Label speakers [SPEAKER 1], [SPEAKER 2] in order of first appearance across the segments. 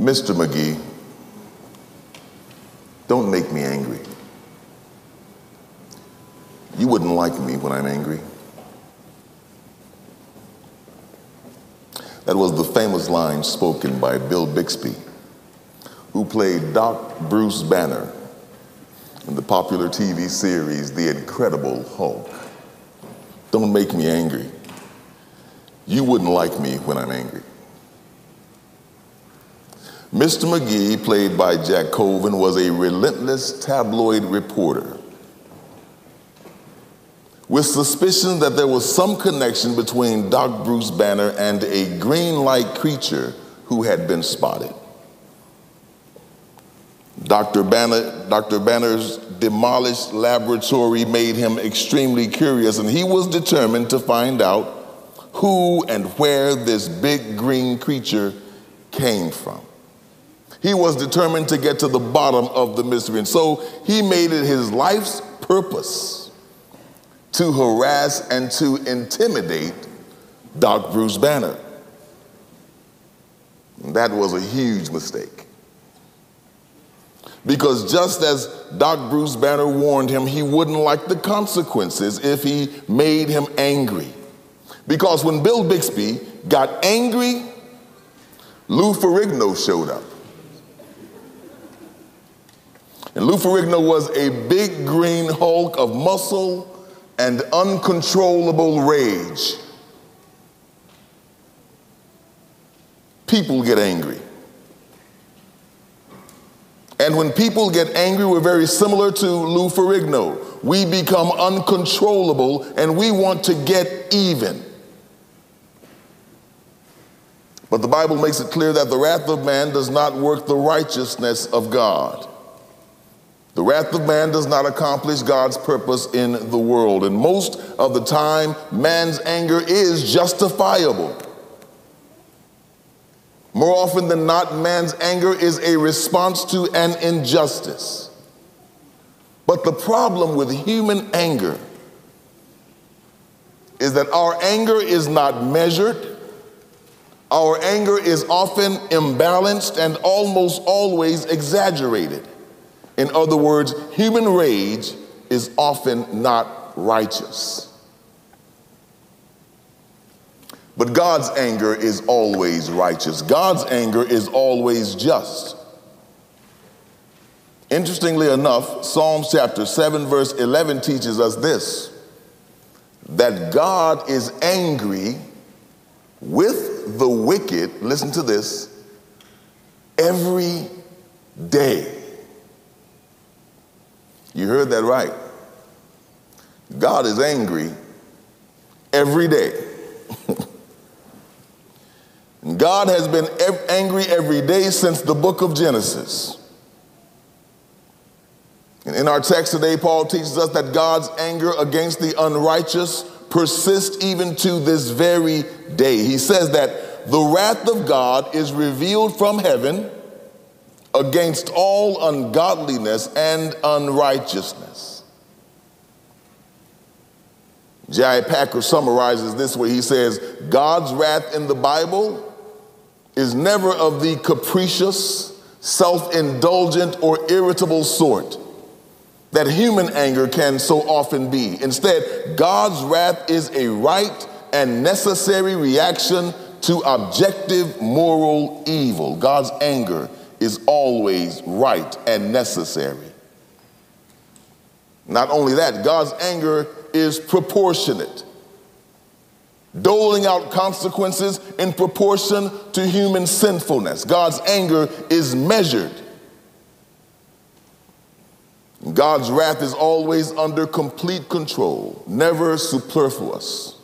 [SPEAKER 1] Mr. McGee, don't make me angry. You wouldn't like me when I'm angry. That was the famous line spoken by Bill Bixby, who played Doc Bruce Banner in the popular TV series The Incredible Hulk. Don't make me angry. You wouldn't like me when I'm angry. Mr. McGee, played by Jack Colvin, was a relentless tabloid reporter with suspicion that there was some connection between Doc Bruce Banner and a green like creature who had been spotted. Dr. Banner, Dr. Banner's demolished laboratory made him extremely curious, and he was determined to find out who and where this big green creature came from. He was determined to get to the bottom of the mystery, and so he made it his life's purpose to harass and to intimidate Doc Bruce Banner. That was a huge mistake. Because just as Doc Bruce Banner warned him, he wouldn't like the consequences if he made him angry. Because when Bill Bixby got angry, Lou Ferrigno showed up. And Lou Ferrigno was a big green hulk of muscle and uncontrollable rage. People get angry. And when people get angry, we're very similar to Lou Ferrigno. We become uncontrollable and we want to get even. But the Bible makes it clear that the wrath of man does not work the righteousness of God. The wrath of man does not accomplish God's purpose in the world. And most of the time, man's anger is justifiable. More often than not, man's anger is a response to an injustice. But the problem with human anger is that our anger is not measured, our anger is often imbalanced and almost always exaggerated. In other words, human rage is often not righteous. But God's anger is always righteous. God's anger is always just. Interestingly enough, Psalms chapter 7, verse 11 teaches us this that God is angry with the wicked, listen to this, every day. You heard that right. God is angry every day. God has been angry every day since the book of Genesis. And in our text today, Paul teaches us that God's anger against the unrighteous persists even to this very day. He says that the wrath of God is revealed from heaven against all ungodliness and unrighteousness. J.I. Packer summarizes this way. He says, God's wrath in the Bible is never of the capricious, self indulgent, or irritable sort that human anger can so often be. Instead, God's wrath is a right and necessary reaction to objective moral evil. God's anger is always right and necessary. Not only that, God's anger is proportionate doling out consequences in proportion to human sinfulness. God's anger is measured. God's wrath is always under complete control, never superfluous,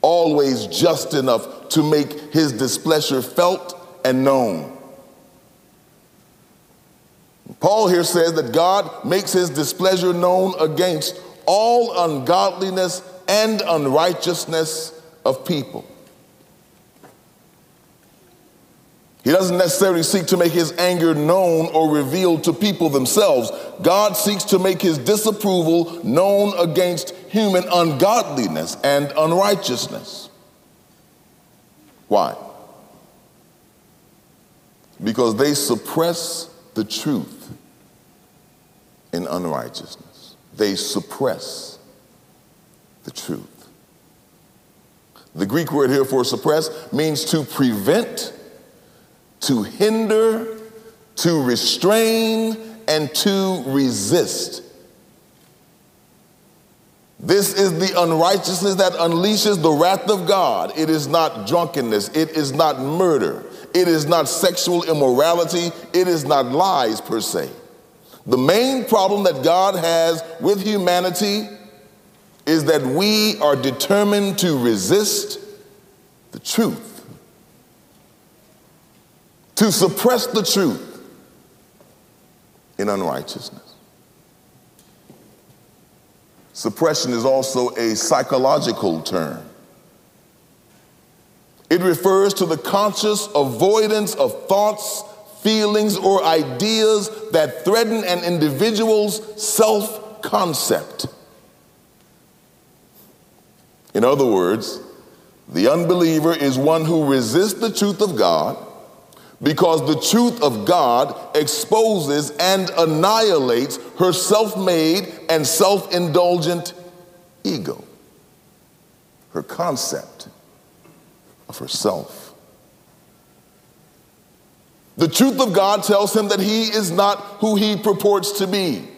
[SPEAKER 1] always just enough to make his displeasure felt and known. Paul here says that God makes his displeasure known against all ungodliness and unrighteousness of people. He doesn't necessarily seek to make his anger known or revealed to people themselves. God seeks to make his disapproval known against human ungodliness and unrighteousness. Why? Because they suppress the truth in unrighteousness. They suppress the truth. The Greek word here for suppress means to prevent, to hinder, to restrain, and to resist. This is the unrighteousness that unleashes the wrath of God. It is not drunkenness. It is not murder. It is not sexual immorality. It is not lies per se. The main problem that God has with humanity is that we are determined to resist the truth, to suppress the truth in unrighteousness. Suppression is also a psychological term. It refers to the conscious avoidance of thoughts, feelings, or ideas that threaten an individual's self concept. In other words, the unbeliever is one who resists the truth of God because the truth of God exposes and annihilates her self made and self indulgent ego, her concept of herself. The truth of God tells him that he is not who he purports to be.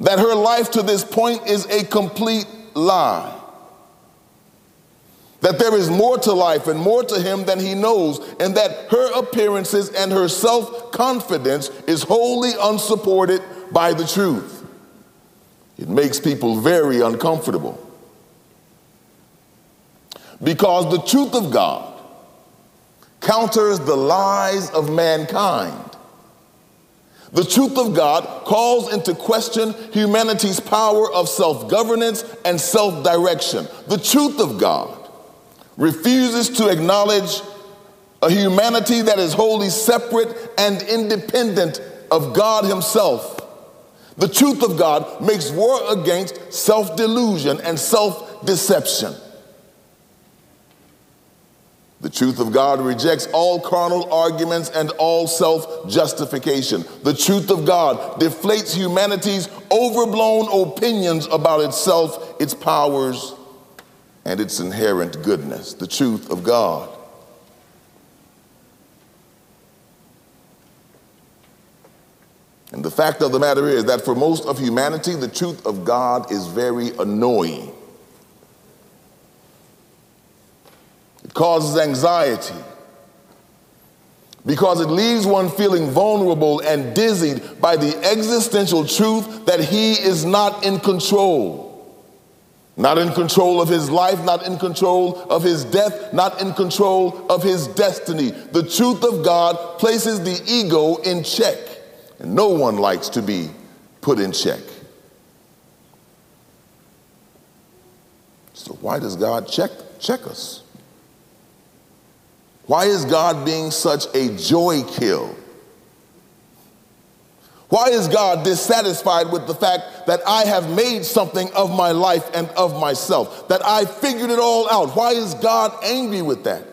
[SPEAKER 1] That her life to this point is a complete lie that there is more to life and more to him than he knows, and that her appearances and her self confidence is wholly unsupported by the truth. It makes people very uncomfortable. Because the truth of God counters the lies of mankind. The truth of God calls into question humanity's power of self governance and self direction. The truth of God refuses to acknowledge a humanity that is wholly separate and independent of God Himself. The truth of God makes war against self delusion and self deception. The truth of God rejects all carnal arguments and all self justification. The truth of God deflates humanity's overblown opinions about itself, its powers, and its inherent goodness, the truth of God. And the fact of the matter is that for most of humanity, the truth of God is very annoying. Causes anxiety because it leaves one feeling vulnerable and dizzied by the existential truth that he is not in control. Not in control of his life, not in control of his death, not in control of his destiny. The truth of God places the ego in check, and no one likes to be put in check. So, why does God check, check us? Why is God being such a joy kill? Why is God dissatisfied with the fact that I have made something of my life and of myself? That I figured it all out? Why is God angry with that?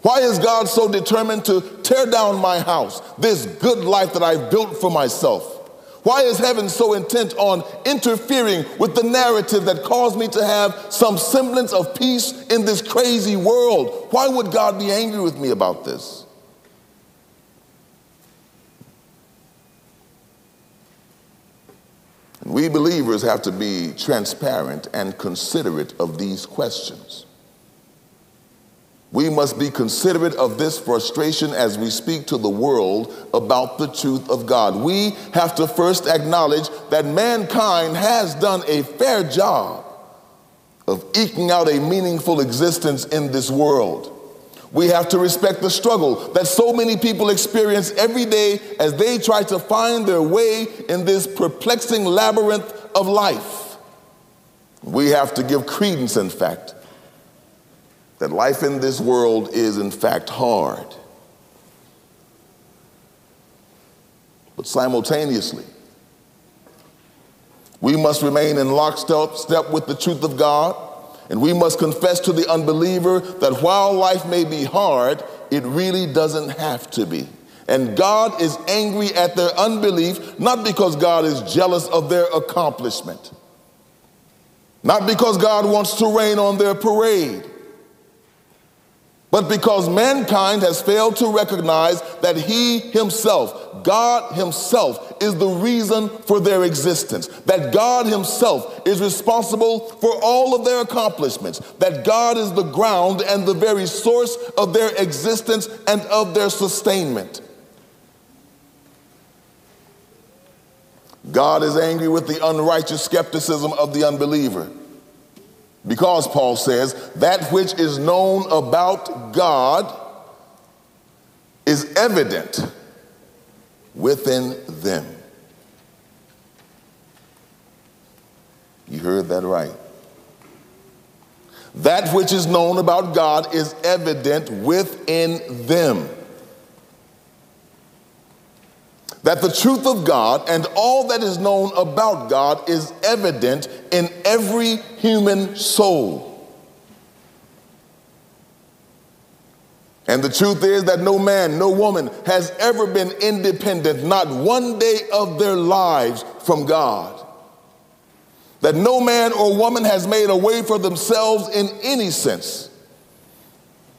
[SPEAKER 1] Why is God so determined to tear down my house, this good life that I've built for myself? Why is heaven so intent on interfering with the narrative that caused me to have some semblance of peace in this crazy world? Why would God be angry with me about this? We believers have to be transparent and considerate of these questions. We must be considerate of this frustration as we speak to the world about the truth of God. We have to first acknowledge that mankind has done a fair job of eking out a meaningful existence in this world. We have to respect the struggle that so many people experience every day as they try to find their way in this perplexing labyrinth of life. We have to give credence, in fact, that life in this world is, in fact, hard. But simultaneously, we must remain in lockstep step with the truth of God And we must confess to the unbeliever that while life may be hard, it really doesn't have to be. And God is angry at their unbelief, not because God is jealous of their accomplishment, not because God wants to rain on their parade, but because mankind has failed to recognize that He Himself, God Himself, is the reason for their existence, that God Himself is responsible for all of their accomplishments, that God is the ground and the very source of their existence and of their sustainment. God is angry with the unrighteous skepticism of the unbeliever. Because Paul says, that which is known about God is evident within them. You heard that right. That which is known about God is evident within them. that the truth of God and all that is known about God is evident in every human soul. And the truth is that no man, no woman has ever been independent, not one day of their lives, from God. That no man or woman has made a way for themselves in any sense.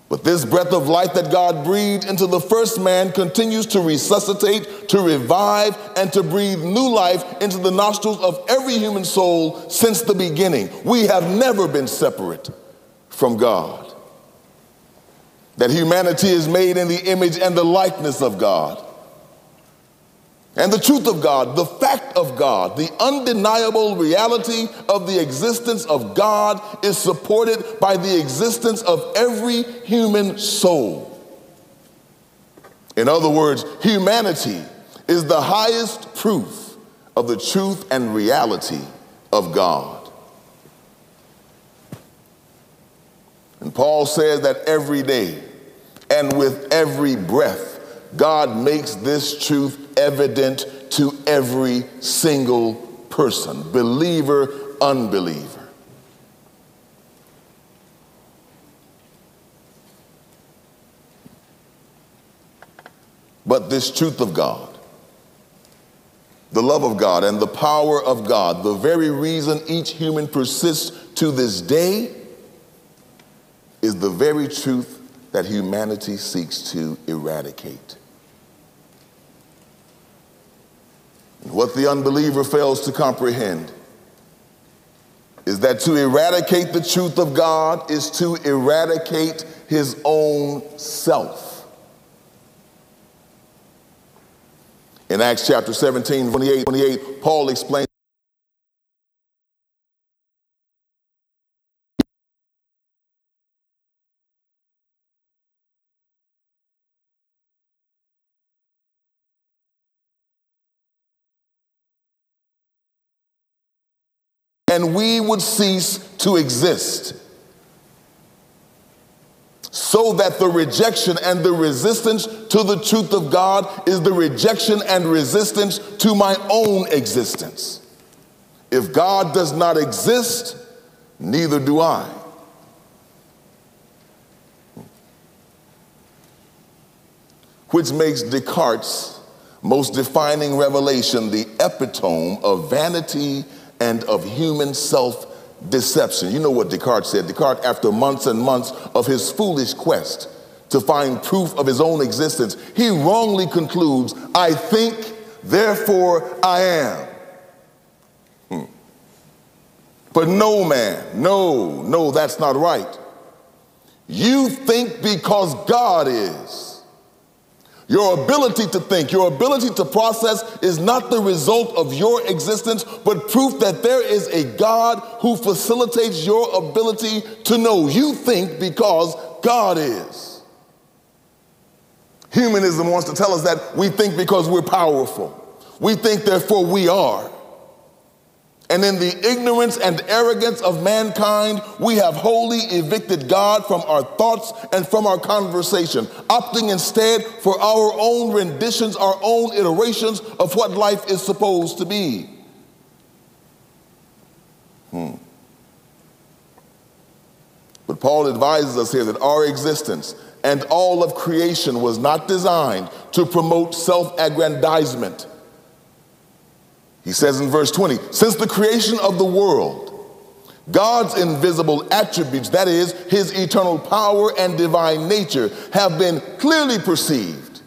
[SPEAKER 1] But this breath of life that God breathed into the first man continues to resuscitate, to revive, and to breathe new life into the nostrils of every human soul since the beginning. We have never been separate from God. That humanity is made in the image and the likeness of God. And the truth of God, the fact of God, the undeniable reality of the existence of God is supported by the existence of every human soul. In other words, humanity is the highest proof of the truth and reality of God. And Paul says that every day and with every breath, God makes this truth evident to every single person, believer, unbeliever. But this truth of God, the love of God, and the power of God, the very reason each human persists to this day, is the very truth that humanity seeks to eradicate. What the unbeliever fails to comprehend is that to eradicate the truth of God is to eradicate his own self. In Acts chapter 17, 28, 28 Paul explains. And we would cease to exist. So that the rejection and the resistance to the truth of God is the rejection and resistance to my own existence. If God does not exist, neither do I. Which makes Descartes' most defining revelation the epitome of vanity and of human self deception. You know what Descartes said? Descartes, after months and months of his foolish quest to find proof of his own existence, he wrongly concludes, I think, therefore I am. Hmm. But no, man, no, no, that's not right. You think because God is. Your ability to think, your ability to process is not the result of your existence, but proof that there is a God who facilitates your ability to know. You think because God is. Humanism wants to tell us that we think because we're powerful. We think, therefore, we are. And in the ignorance and arrogance of mankind, we have wholly evicted God from our thoughts and from our conversation, opting instead for our own renditions, our own iterations of what life is supposed to be. Hmm. Paul advises us here that our existence and all of creation was not designed to promote self aggrandizement. He says in verse 20, since the creation of the world, God's invisible attributes, that is, his eternal power and divine nature, have been clearly perceived,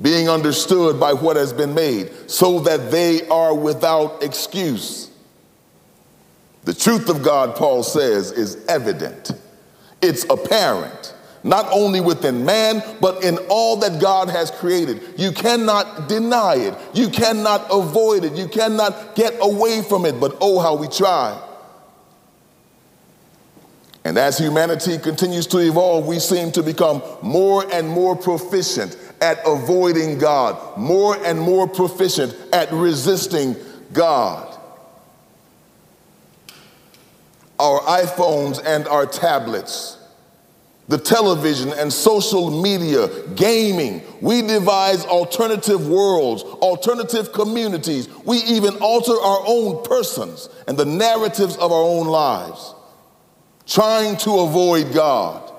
[SPEAKER 1] being understood by what has been made, so that they are without excuse. The truth of God, Paul says, is evident, it's apparent not only within man, but in all that God has created. You cannot deny it. You cannot avoid it. You cannot get away from it. But oh, how we try. And as humanity continues to evolve, we seem to become more and more proficient at avoiding God, more and more proficient at resisting God. Our iPhones and our tablets the television and social media, gaming. We devise alternative worlds, alternative communities. We even alter our own persons and the narratives of our own lives, trying to avoid God.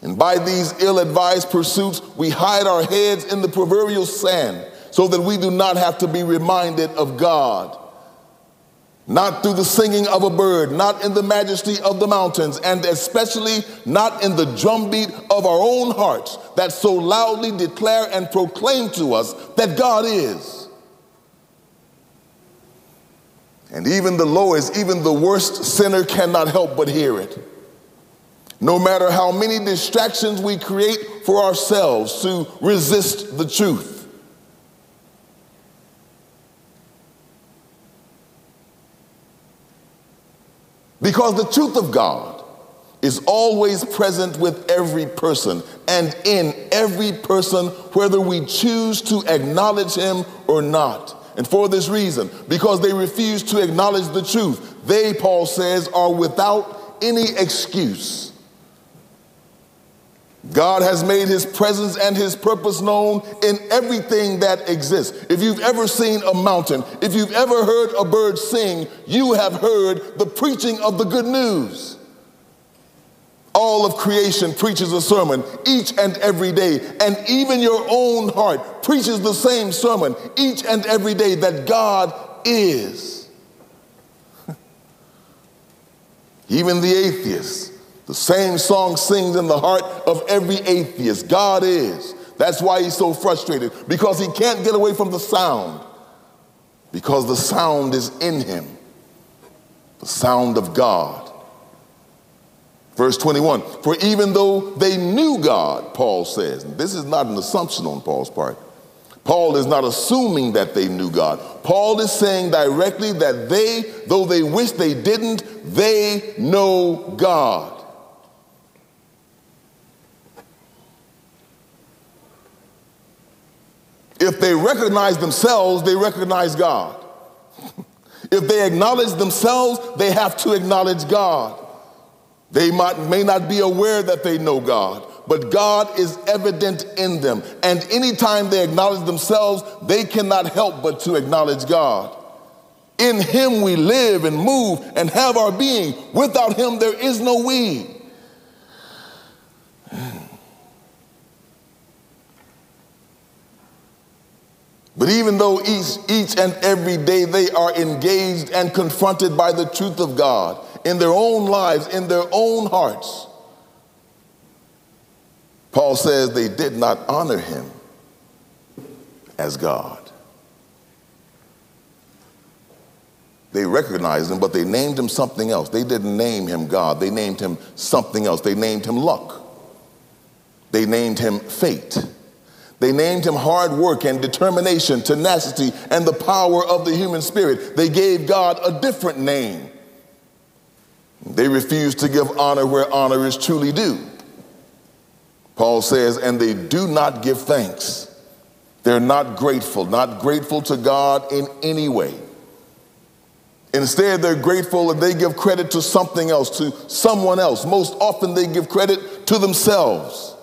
[SPEAKER 1] And by these ill advised pursuits, we hide our heads in the proverbial sand so that we do not have to be reminded of God not through the singing of a bird, not in the majesty of the mountains, and especially not in the drumbeat of our own hearts that so loudly declare and proclaim to us that God is. And even the lowest, even the worst sinner cannot help but hear it. No matter how many distractions we create for ourselves to resist the truth. Because the truth of God is always present with every person and in every person, whether we choose to acknowledge him or not. And for this reason, because they refuse to acknowledge the truth, they, Paul says, are without any excuse. God has made his presence and his purpose known in everything that exists. If you've ever seen a mountain, if you've ever heard a bird sing, you have heard the preaching of the good news. All of creation preaches a sermon each and every day, and even your own heart preaches the same sermon each and every day that God is. even the atheists the same song sings in the heart of every atheist God is. That's why he's so frustrated, because he can't get away from the sound, because the sound is in him the sound of God. Verse 21 For even though they knew God, Paul says, this is not an assumption on Paul's part. Paul is not assuming that they knew God. Paul is saying directly that they, though they wish they didn't, they know God. If they recognize themselves, they recognize God. if they acknowledge themselves, they have to acknowledge God. They might, may not be aware that they know God, but God is evident in them. And anytime they acknowledge themselves, they cannot help but to acknowledge God. In Him we live and move and have our being. Without Him, there is no we. But even though each, each and every day they are engaged and confronted by the truth of God in their own lives, in their own hearts, Paul says they did not honor him as God. They recognized him, but they named him something else. They didn't name him God, they named him something else. They named him luck, they named him fate. They named him hard work and determination, tenacity, and the power of the human spirit. They gave God a different name. They refused to give honor where honor is truly due. Paul says, and they do not give thanks. They're not grateful, not grateful to God in any way. Instead, they're grateful and they give credit to something else, to someone else. Most often, they give credit to themselves.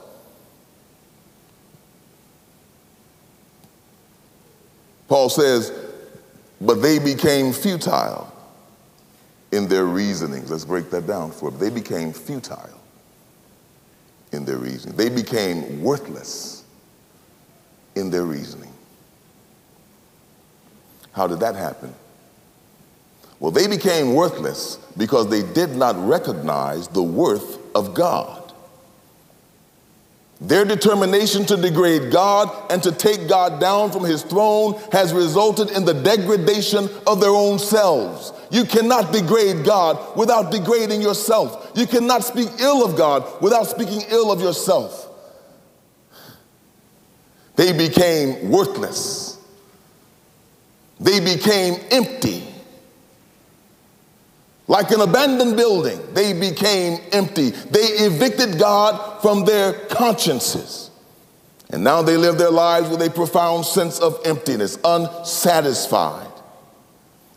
[SPEAKER 1] Paul says, but they became futile. in their reasonings. Let's break that down for them. They became futile in their reasoning. They became worthless in their reasoning. How did that happen? Well, they became worthless because they did not recognize the worth of God. Their determination to degrade God and to take God down from his throne has resulted in the degradation of their own selves. You cannot degrade God without degrading yourself. You cannot speak ill of God without speaking ill of yourself. They became worthless. They became empty. Like an abandoned building, they became empty. They evicted God from their consciences. And now they live their lives with a profound sense of emptiness, unsatisfied.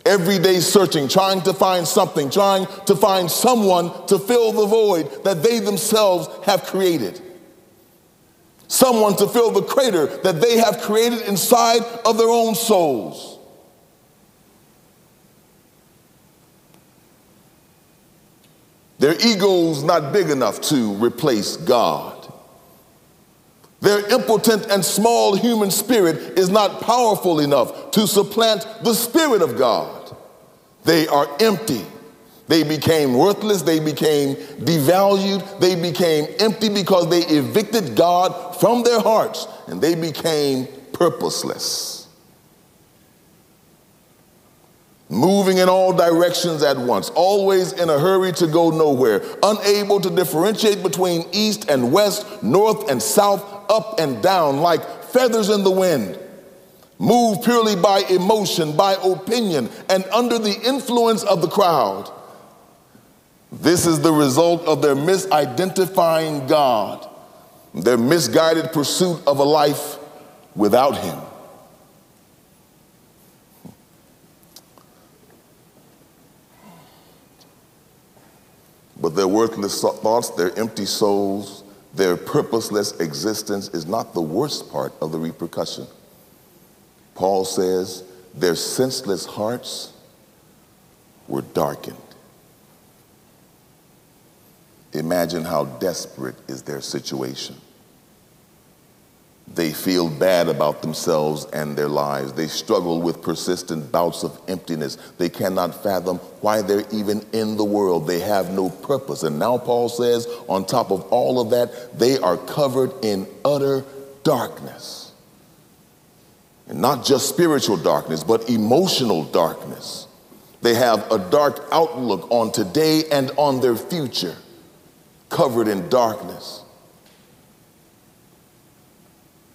[SPEAKER 1] Every day searching, trying to find something, trying to find someone to fill the void that they themselves have created. Someone to fill the crater that they have created inside of their own souls. Their ego's not big enough to replace God. Their impotent and small human spirit is not powerful enough to supplant the Spirit of God. They are empty. They became worthless. They became devalued. They became empty because they evicted God from their hearts and they became purposeless. Moving in all directions at once, always in a hurry to go nowhere, unable to differentiate between east and west, north and south, up and down, like feathers in the wind. Moved purely by emotion, by opinion, and under the influence of the crowd. This is the result of their misidentifying God, their misguided pursuit of a life without Him. But their worthless thoughts, their empty souls, their purposeless existence is not the worst part of the repercussion. Paul says their senseless hearts were darkened. Imagine how desperate is their situation. They feel bad about themselves and their lives. They struggle with persistent bouts of emptiness. They cannot fathom why they're even in the world. They have no purpose. And now Paul says, on top of all of that, they are covered in utter darkness. And not just spiritual darkness, but emotional darkness. They have a dark outlook on today and on their future, covered in darkness.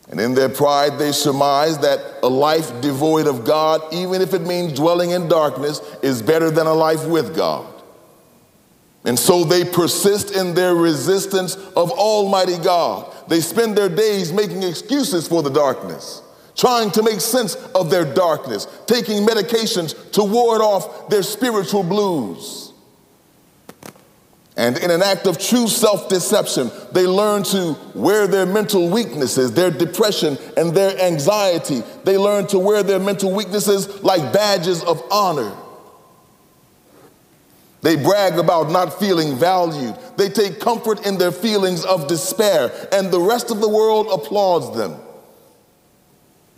[SPEAKER 1] And in their pride, they surmise that a life devoid of God, even if it means dwelling in darkness, is better than a life with God. And so they persist in their resistance of Almighty God. They spend their days making excuses for the darkness, trying to make sense of their darkness, taking medications to ward off their spiritual blues. And in an act of true self deception, they learn to wear their mental weaknesses, their depression, and their anxiety. They learn to wear their mental weaknesses like badges of honor. They brag about not feeling valued. They take comfort in their feelings of despair, and the rest of the world applauds them.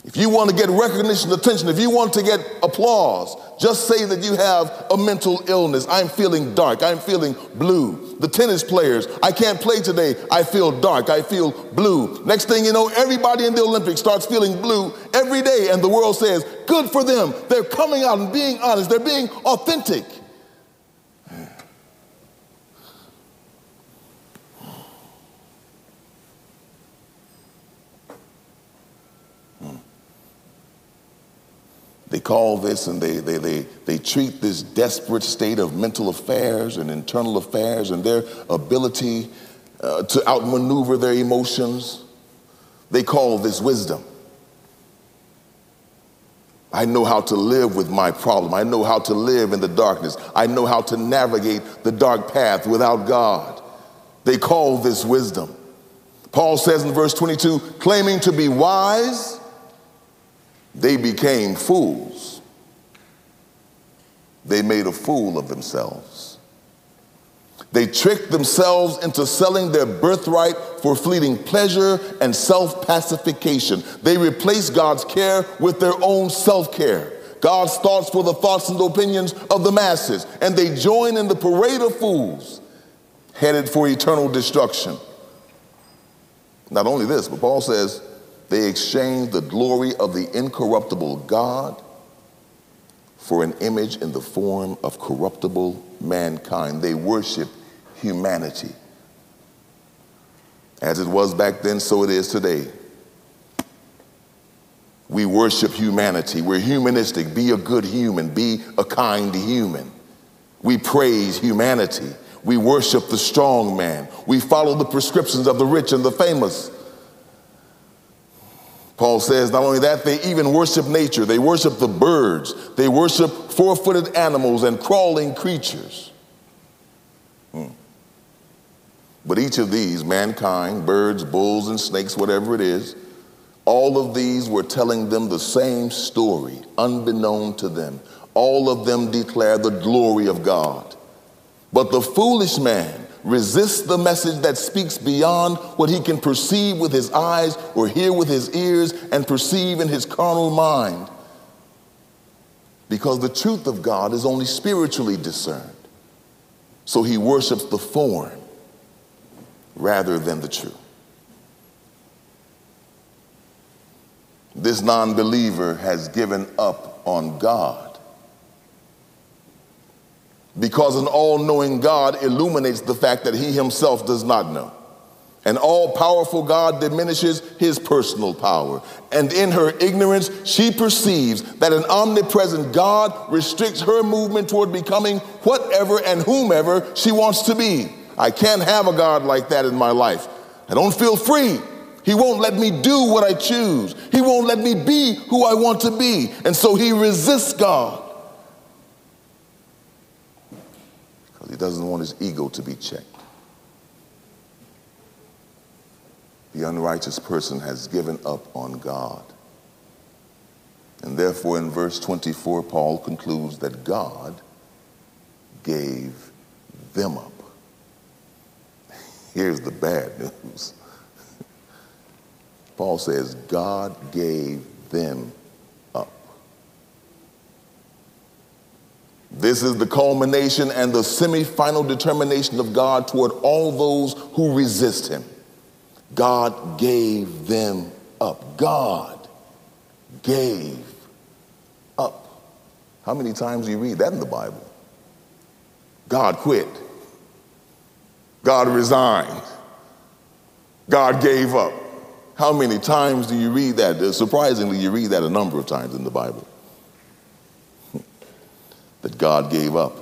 [SPEAKER 1] If you want to get recognition, attention, if you want to get applause, just say that you have a mental illness. I'm feeling dark. I'm feeling blue. The tennis players, I can't play today. I feel dark. I feel blue. Next thing you know, everybody in the Olympics starts feeling blue every day, and the world says, Good for them. They're coming out and being honest, they're being authentic. They call this and they, they, they, they treat this desperate state of mental affairs and internal affairs and their ability uh, to outmaneuver their emotions. They call this wisdom. I know how to live with my problem. I know how to live in the darkness. I know how to navigate the dark path without God. They call this wisdom. Paul says in verse 22 claiming to be wise, they became fools. they made a fool of themselves. They tricked themselves into selling their birthright for fleeting pleasure and self pacification. They replaced God's care with their own self care. God's thoughts for the thoughts and opinions of the masses. And they join in the parade of fools headed for eternal destruction. Not only this, but Paul says they exchanged the glory of the incorruptible God for an image in the form of corruptible mankind. They worship humanity. As it was back then, so it is today. We worship humanity. We're humanistic. Be a good human. Be a kind human. We praise humanity. We worship the strong man. We follow the prescriptions of the rich and the famous. Paul says not only that, they even worship nature. They worship the birds. They worship four footed animals and crawling creatures. Hmm. But each of these, mankind, birds, bulls, and snakes, whatever it is, all of these were telling them the same story, unbeknown to them. All of them declare the glory of God. But the foolish man, resists the message that speaks beyond what he can perceive with his eyes or hear with his ears and perceive in his carnal mind. Because the truth of God is only spiritually discerned. So he worships the form rather than the truth. This non believer has given up on God because an all knowing God illuminates the fact that he himself does not know. An all powerful God diminishes his personal power. And in her ignorance, she perceives that an omnipresent God restricts her movement toward becoming whatever and whomever she wants to be. I can't have a God like that in my life. I don't feel free. He won't let me do what I choose. He won't let me be who I want to be. And so he resists God. He doesn't want his ego to be checked. The unrighteous person has given up on God. And therefore, in verse 24, Paul concludes that God gave them up. Here's the bad news Paul says, God gave them This is the culmination and the semi-final determination of God toward all those who resist him. God gave them up. God gave up. How many times do you read that in the Bible? God quit. God resigned. God gave up. How many times do you read that? Surprisingly, you read that a number of times in the Bible that God gave up.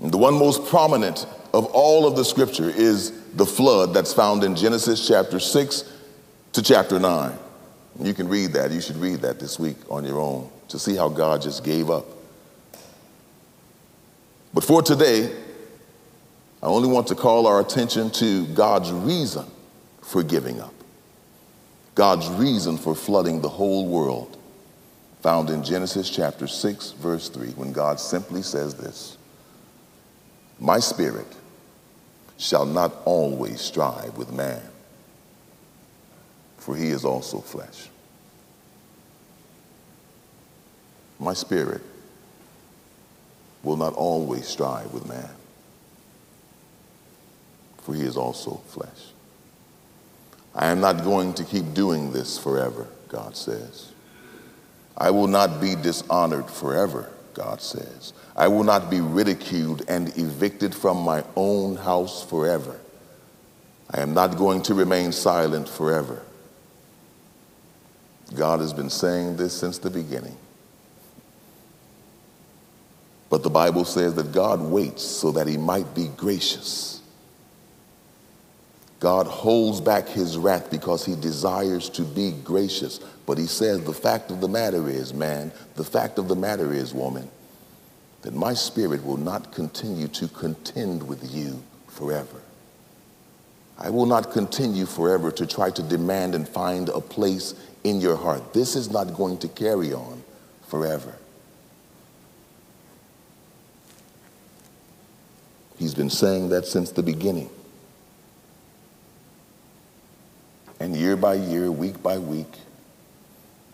[SPEAKER 1] And the one most prominent of all of the scripture is the flood that's found in Genesis chapter 6 to chapter 9. You can read that. You should read that this week on your own to see how God just gave up. But for today, I only want to call our attention to God's reason for giving up, God's reason for flooding the whole world found in Genesis chapter 6, verse 3, when God simply says this My spirit shall not always strive with man, for he is also flesh. My spirit will not always strive with man, for he is also flesh. I am not going to keep doing this forever, God says. I will not be dishonored forever, God says. I will not be ridiculed and evicted from my own house forever. I am not going to remain silent forever. God has been saying this since the beginning. But the Bible says that God waits so that he might be gracious. God holds back his wrath because he desires to be gracious. But he says, the fact of the matter is, man, the fact of the matter is, woman, that my spirit will not continue to contend with you forever. I will not continue forever to try to demand and find a place in your heart. This is not going to carry on forever. He's been saying that since the beginning. And year by year, week by week,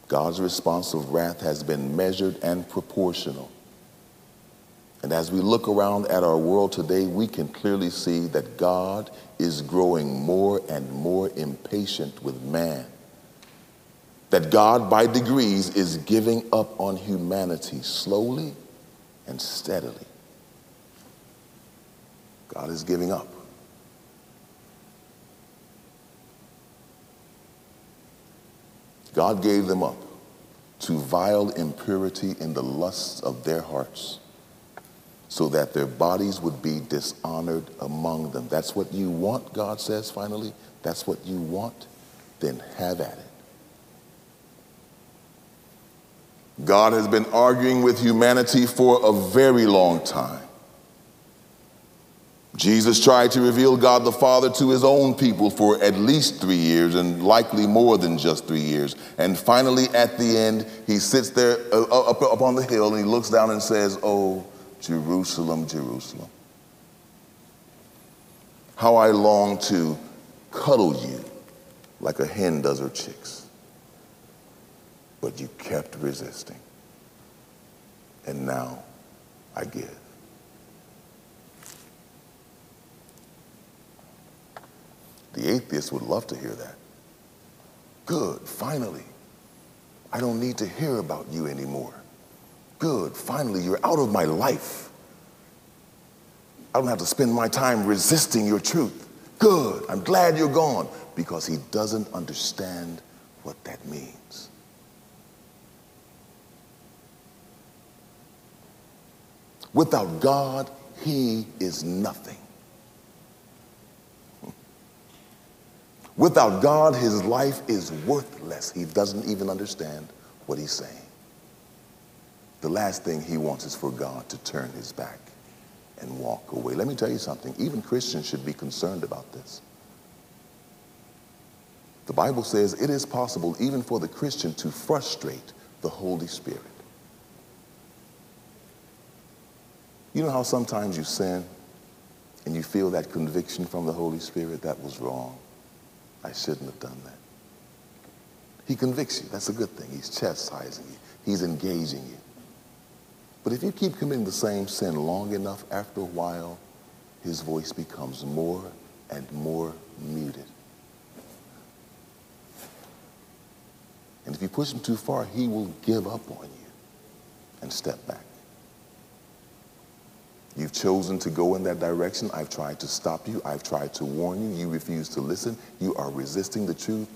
[SPEAKER 1] God's response of wrath has been measured and proportional. And as we look around at our world today, we can clearly see that God is growing more and more impatient with man. That God, by degrees, is giving up on humanity slowly and steadily. God is giving up. God gave them up to vile impurity in the lusts of their hearts so that their bodies would be dishonored among them. That's what you want, God says finally. That's what you want. Then have at it. God has been arguing with humanity for a very long time. Jesus tried to reveal God the Father to his own people for at least three years and likely more than just three years. And finally, at the end, he sits there uh, up, up on the hill and he looks down and says, Oh, Jerusalem, Jerusalem, how I long to cuddle you like a hen does her chicks. But you kept resisting. And now I give. The atheist would love to hear that. Good, finally. I don't need to hear about you anymore. Good, finally, you're out of my life. I don't have to spend my time resisting your truth. Good, I'm glad you're gone because he doesn't understand what that means. Without God, he is nothing. Without God, his life is worthless. He doesn't even understand what he's saying. The last thing he wants is for God to turn his back and walk away. Let me tell you something. Even Christians should be concerned about this. The Bible says it is possible even for the Christian to frustrate the Holy Spirit. You know how sometimes you sin and you feel that conviction from the Holy Spirit that was wrong? I shouldn't have done that. He convicts you. That's a good thing. He's chastising you. He's engaging you. But if you keep committing the same sin long enough, after a while, his voice becomes more and more muted. And if you push him too far, he will give up on you and step back. You've chosen to go in that direction. I've tried to stop you. I've tried to warn you. You refuse to listen. You are resisting the truth.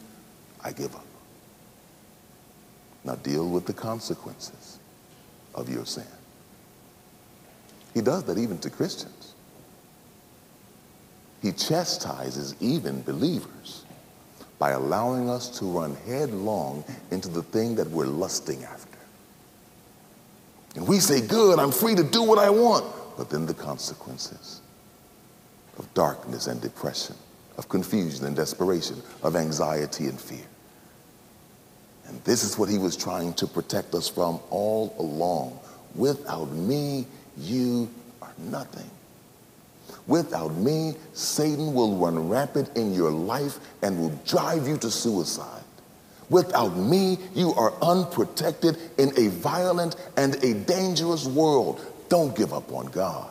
[SPEAKER 1] I give up. Now deal with the consequences of your sin. He does that even to Christians. He chastises even believers by allowing us to run headlong into the thing that we're lusting after. And we say, Good, I'm free to do what I want but then the consequences of darkness and depression, of confusion and desperation, of anxiety and fear. And this is what he was trying to protect us from all along. Without me, you are nothing. Without me, Satan will run rampant in your life and will drive you to suicide. Without me, you are unprotected in a violent and a dangerous world. Don't give up on God.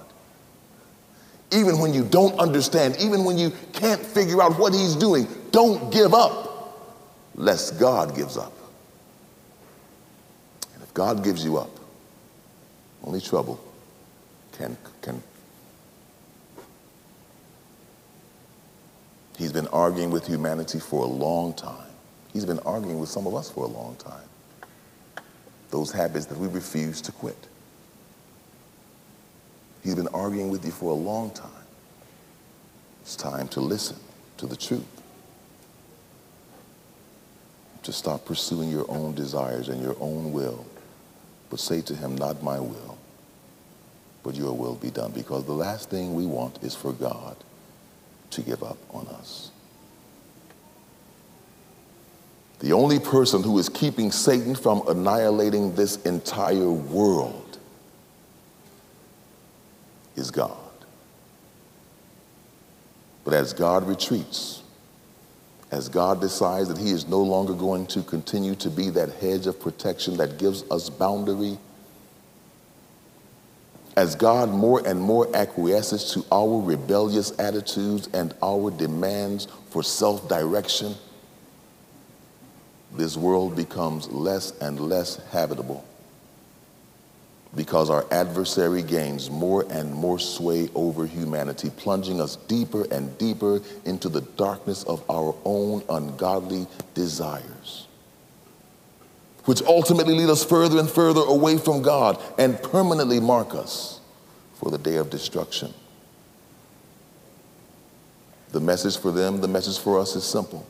[SPEAKER 1] Even when you don't understand, even when you can't figure out what He's doing, don't give up, lest God gives up. And if God gives you up, only trouble can, can. He's been arguing with humanity for a long time. He's been arguing with some of us for a long time. Those habits that we refuse to quit. He's been arguing with you for a long time. It's time to listen to the truth. To stop pursuing your own desires and your own will, but say to him, Not my will, but your will be done. Because the last thing we want is for God to give up on us. The only person who is keeping Satan from annihilating this entire world is God. But as God retreats, as God decides that He is no longer going to continue to be that hedge of protection that gives us boundary, as God more and more acquiesces to our rebellious attitudes and our demands for self direction, this world becomes less and less habitable because our adversary gains more and more sway over humanity, plunging us deeper and deeper into the darkness of our own ungodly desires, which ultimately lead us further and further away from God and permanently mark us for the day of destruction. The message for them, the message for us is simple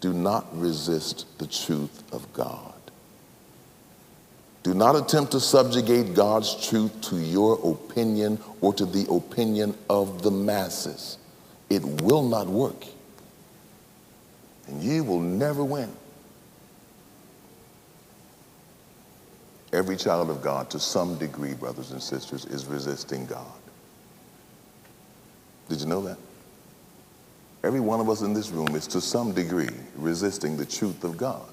[SPEAKER 1] do not resist the truth of God. Do not attempt to subjugate God's truth to your opinion or to the opinion of the masses. It will not work. And you will never win. Every child of God, to some degree, brothers and sisters, is resisting God. Did you know that? Every one of us in this room is to some degree resisting the truth of God.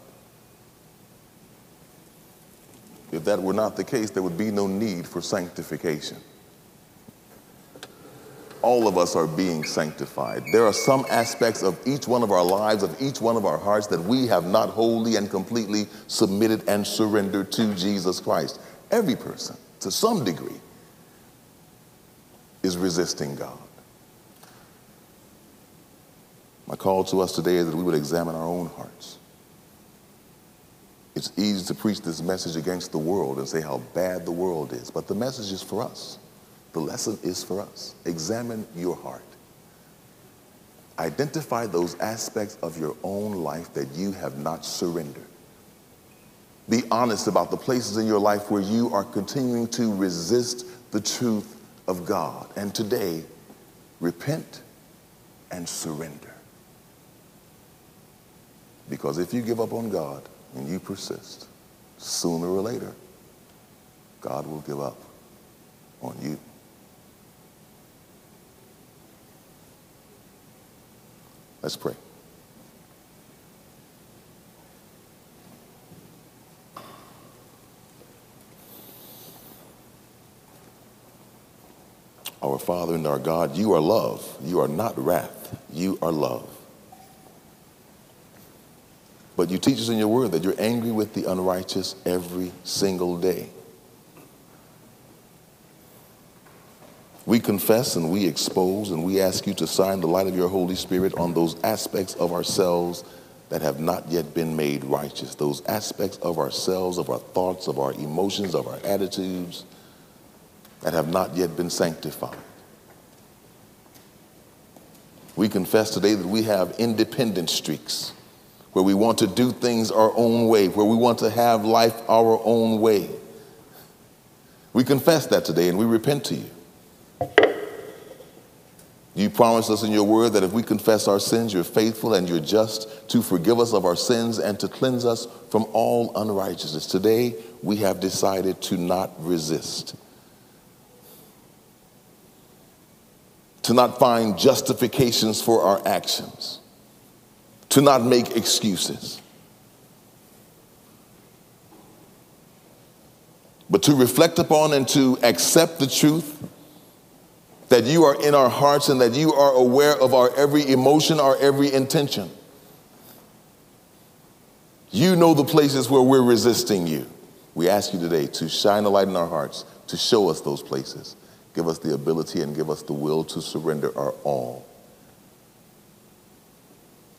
[SPEAKER 1] If that were not the case, there would be no need for sanctification. All of us are being sanctified. There are some aspects of each one of our lives, of each one of our hearts, that we have not wholly and completely submitted and surrendered to Jesus Christ. Every person, to some degree, is resisting God. My call to us today is that we would examine our own hearts. It's easy to preach this message against the world and say how bad the world is, but the message is for us. The lesson is for us. Examine your heart. Identify those aspects of your own life that you have not surrendered. Be honest about the places in your life where you are continuing to resist the truth of God. And today, repent and surrender. Because if you give up on God and you persist, sooner or later, God will give up on you. Let's pray. Our Father and our God, you are love. You are not wrath. You are love. But you teach us in your word that you're angry with the unrighteous every single day. We confess and we expose and we ask you to shine the light of your Holy Spirit on those aspects of ourselves that have not yet been made righteous, those aspects of ourselves, of our thoughts, of our emotions, of our attitudes that have not yet been sanctified. We confess today that we have independent streaks where we want to do things our own way, where we want to have life our own way. We confess that today and we repent to you. You promised us in your word that if we confess our sins, you're faithful and you're just to forgive us of our sins and to cleanse us from all unrighteousness. Today, we have decided to not resist, to not find justifications for our actions to not make excuses, but to reflect upon and to accept the truth that you are in our hearts and that you are aware of our every emotion, our every intention. You know the places where we're resisting you. We ask you today to shine a light in our hearts, to show us those places. Give us the ability and give us the will to surrender our all